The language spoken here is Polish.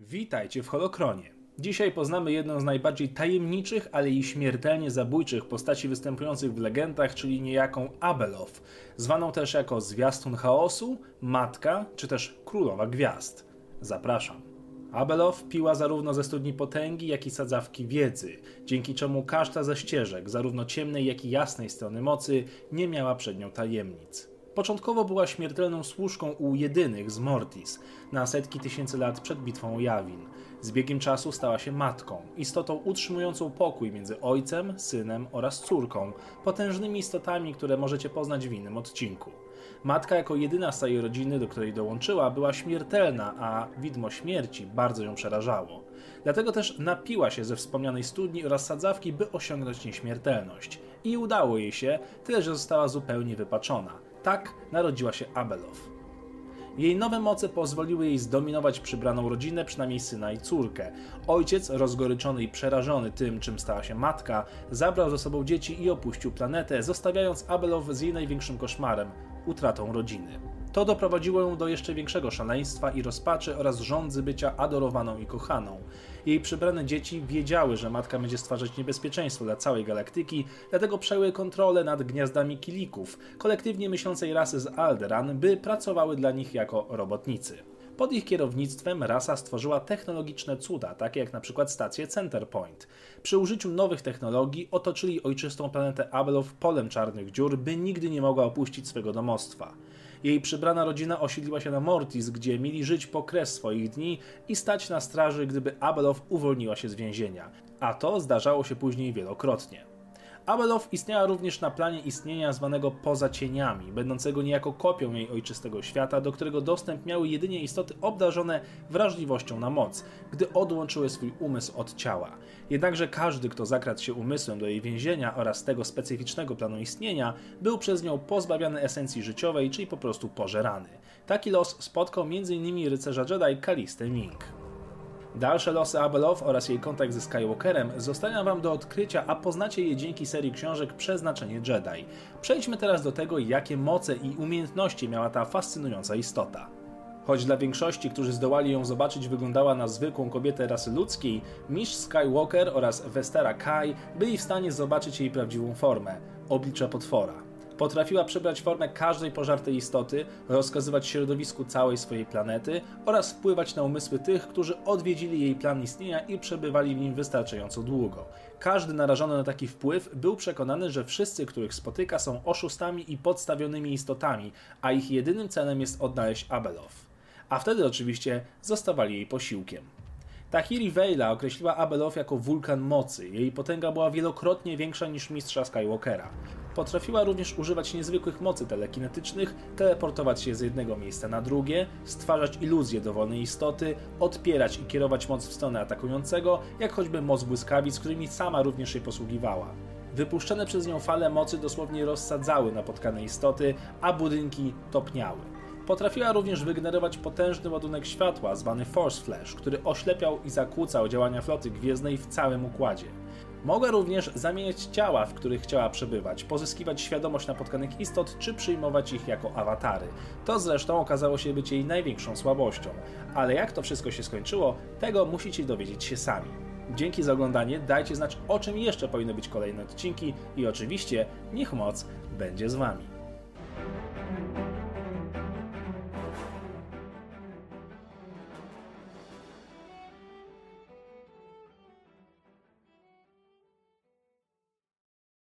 Witajcie w Holokronie. Dzisiaj poznamy jedną z najbardziej tajemniczych, ale i śmiertelnie zabójczych postaci występujących w legendach, czyli niejaką Abeloth, zwaną też jako Zwiastun Chaosu, Matka, czy też Królowa Gwiazd. Zapraszam. Abeloth piła zarówno ze studni potęgi, jak i sadzawki wiedzy, dzięki czemu każda ze ścieżek, zarówno ciemnej, jak i jasnej strony mocy, nie miała przed nią tajemnic. Początkowo była śmiertelną służką u jedynych z Mortis na setki tysięcy lat przed bitwą o Jawin. Z biegiem czasu stała się matką, istotą utrzymującą pokój między ojcem, synem oraz córką, potężnymi istotami, które możecie poznać w innym odcinku. Matka jako jedyna z całej rodziny, do której dołączyła, była śmiertelna, a widmo śmierci bardzo ją przerażało. Dlatego też napiła się ze wspomnianej studni oraz sadzawki, by osiągnąć nieśmiertelność. I udało jej się, tyle że została zupełnie wypaczona. Tak narodziła się Abeloth. Jej nowe moce pozwoliły jej zdominować przybraną rodzinę, przynajmniej syna i córkę. Ojciec, rozgoryczony i przerażony tym, czym stała się matka, zabrał ze sobą dzieci i opuścił planetę, zostawiając Abeloth z jej największym koszmarem utratą rodziny. To doprowadziło ją do jeszcze większego szaleństwa i rozpaczy oraz rządzy bycia adorowaną i kochaną. Jej przybrane dzieci wiedziały, że matka będzie stwarzać niebezpieczeństwo dla całej galaktyki, dlatego przejęły kontrolę nad gniazdami kilików, kolektywnie myślącej rasy z Alderan, by pracowały dla nich jako robotnicy. Pod ich kierownictwem rasa stworzyła technologiczne cuda, takie jak na przykład stację Centerpoint. Przy użyciu nowych technologii otoczyli ojczystą planetę Abeloth polem czarnych dziur, by nigdy nie mogła opuścić swego domostwa. Jej przybrana rodzina osiedliła się na Mortis, gdzie mieli żyć po kres swoich dni i stać na straży, gdyby Abeloth uwolniła się z więzienia. A to zdarzało się później wielokrotnie. Abeloth istniała również na planie istnienia zwanego poza cieniami, będącego niejako kopią jej ojczystego świata, do którego dostęp miały jedynie istoty obdarzone wrażliwością na moc, gdy odłączyły swój umysł od ciała. Jednakże każdy, kto zakradł się umysłem do jej więzienia oraz tego specyficznego planu istnienia, był przez nią pozbawiany esencji życiowej, czyli po prostu pożerany. Taki los spotkał m.in. rycerza Jedi Kalistę Ming. Dalsze losy Abeloth oraz jej kontakt ze Skywalkerem zostają Wam do odkrycia, a poznacie je dzięki serii książek Przeznaczenie Jedi. Przejdźmy teraz do tego, jakie moce i umiejętności miała ta fascynująca istota. Choć dla większości, którzy zdołali ją zobaczyć, wyglądała na zwykłą kobietę rasy ludzkiej, mistrz Skywalker oraz Westera Kai byli w stanie zobaczyć jej prawdziwą formę oblicze potwora. Potrafiła przybrać formę każdej pożartej istoty, rozkazywać środowisku całej swojej planety oraz wpływać na umysły tych, którzy odwiedzili jej plan istnienia i przebywali w nim wystarczająco długo. Każdy narażony na taki wpływ był przekonany, że wszyscy, których spotyka, są oszustami i podstawionymi istotami, a ich jedynym celem jest odnaleźć Abeloth. A wtedy oczywiście zostawali jej posiłkiem. Tahiri Vejla określiła Abeloth jako wulkan mocy. Jej potęga była wielokrotnie większa niż mistrza Skywalkera. Potrafiła również używać niezwykłych mocy telekinetycznych, teleportować się z jednego miejsca na drugie, stwarzać iluzje dowolnej istoty, odpierać i kierować moc w stronę atakującego, jak choćby moc błyskawic, którymi sama również się posługiwała. Wypuszczone przez nią fale mocy dosłownie rozsadzały napotkane istoty, a budynki topniały. Potrafiła również wygenerować potężny ładunek światła, zwany Force Flash, który oślepiał i zakłócał działania floty gwiezdnej w całym układzie. Mogła również zamieniać ciała, w których chciała przebywać, pozyskiwać świadomość napotkanych istot, czy przyjmować ich jako awatary. To zresztą okazało się być jej największą słabością. Ale jak to wszystko się skończyło, tego musicie dowiedzieć się sami. Dzięki za oglądanie, dajcie znać o czym jeszcze powinny być kolejne odcinki i oczywiście niech moc będzie z Wami.